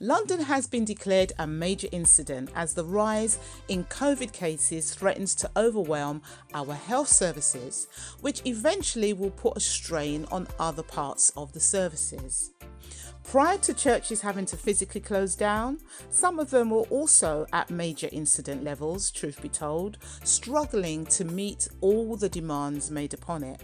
London has been declared a major incident as the rise in COVID cases threatens to overwhelm our health services, which eventually will put a strain on other parts of the services. Prior to churches having to physically close down, some of them were also at major incident levels, truth be told, struggling to meet all the demands made upon it.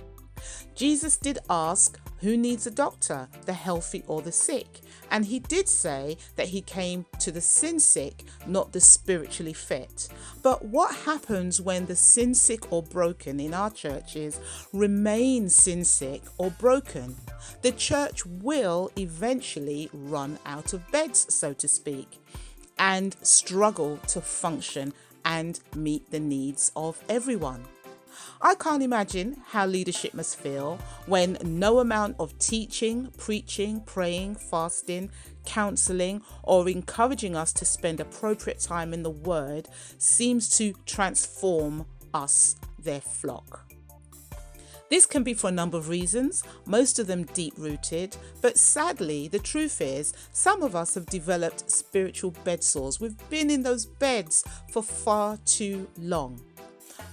Jesus did ask, Who needs a doctor, the healthy or the sick? And he did say that he came to the sin sick, not the spiritually fit. But what happens when the sin sick or broken in our churches remain sin sick or broken? The church will eventually run out of beds, so to speak, and struggle to function and meet the needs of everyone. I can't imagine how leadership must feel when no amount of teaching, preaching, praying, fasting, counseling, or encouraging us to spend appropriate time in the Word seems to transform us, their flock. This can be for a number of reasons, most of them deep rooted, but sadly, the truth is, some of us have developed spiritual bed sores. We've been in those beds for far too long.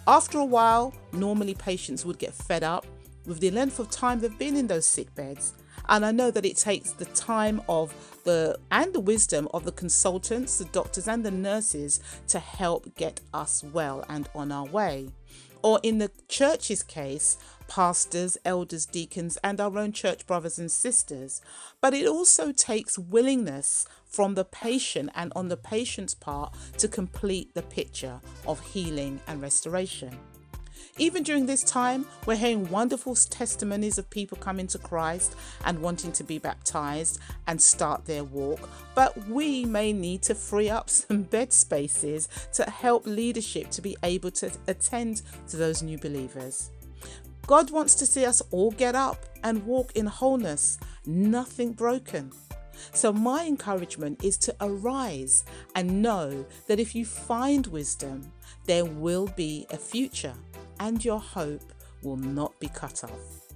After a while, normally patients would get fed up with the length of time they've been in those sick beds. And I know that it takes the time of the and the wisdom of the consultants, the doctors and the nurses to help get us well and on our way. Or in the church's case, pastors, elders, deacons, and our own church brothers and sisters. But it also takes willingness from the patient and on the patient's part to complete the picture of healing and restoration. Even during this time, we're hearing wonderful testimonies of people coming to Christ and wanting to be baptized and start their walk, but we may need to free up some bed spaces to help leadership to be able to attend to those new believers. God wants to see us all get up and walk in wholeness, nothing broken. So, my encouragement is to arise and know that if you find wisdom, there will be a future and your hope will not be cut off.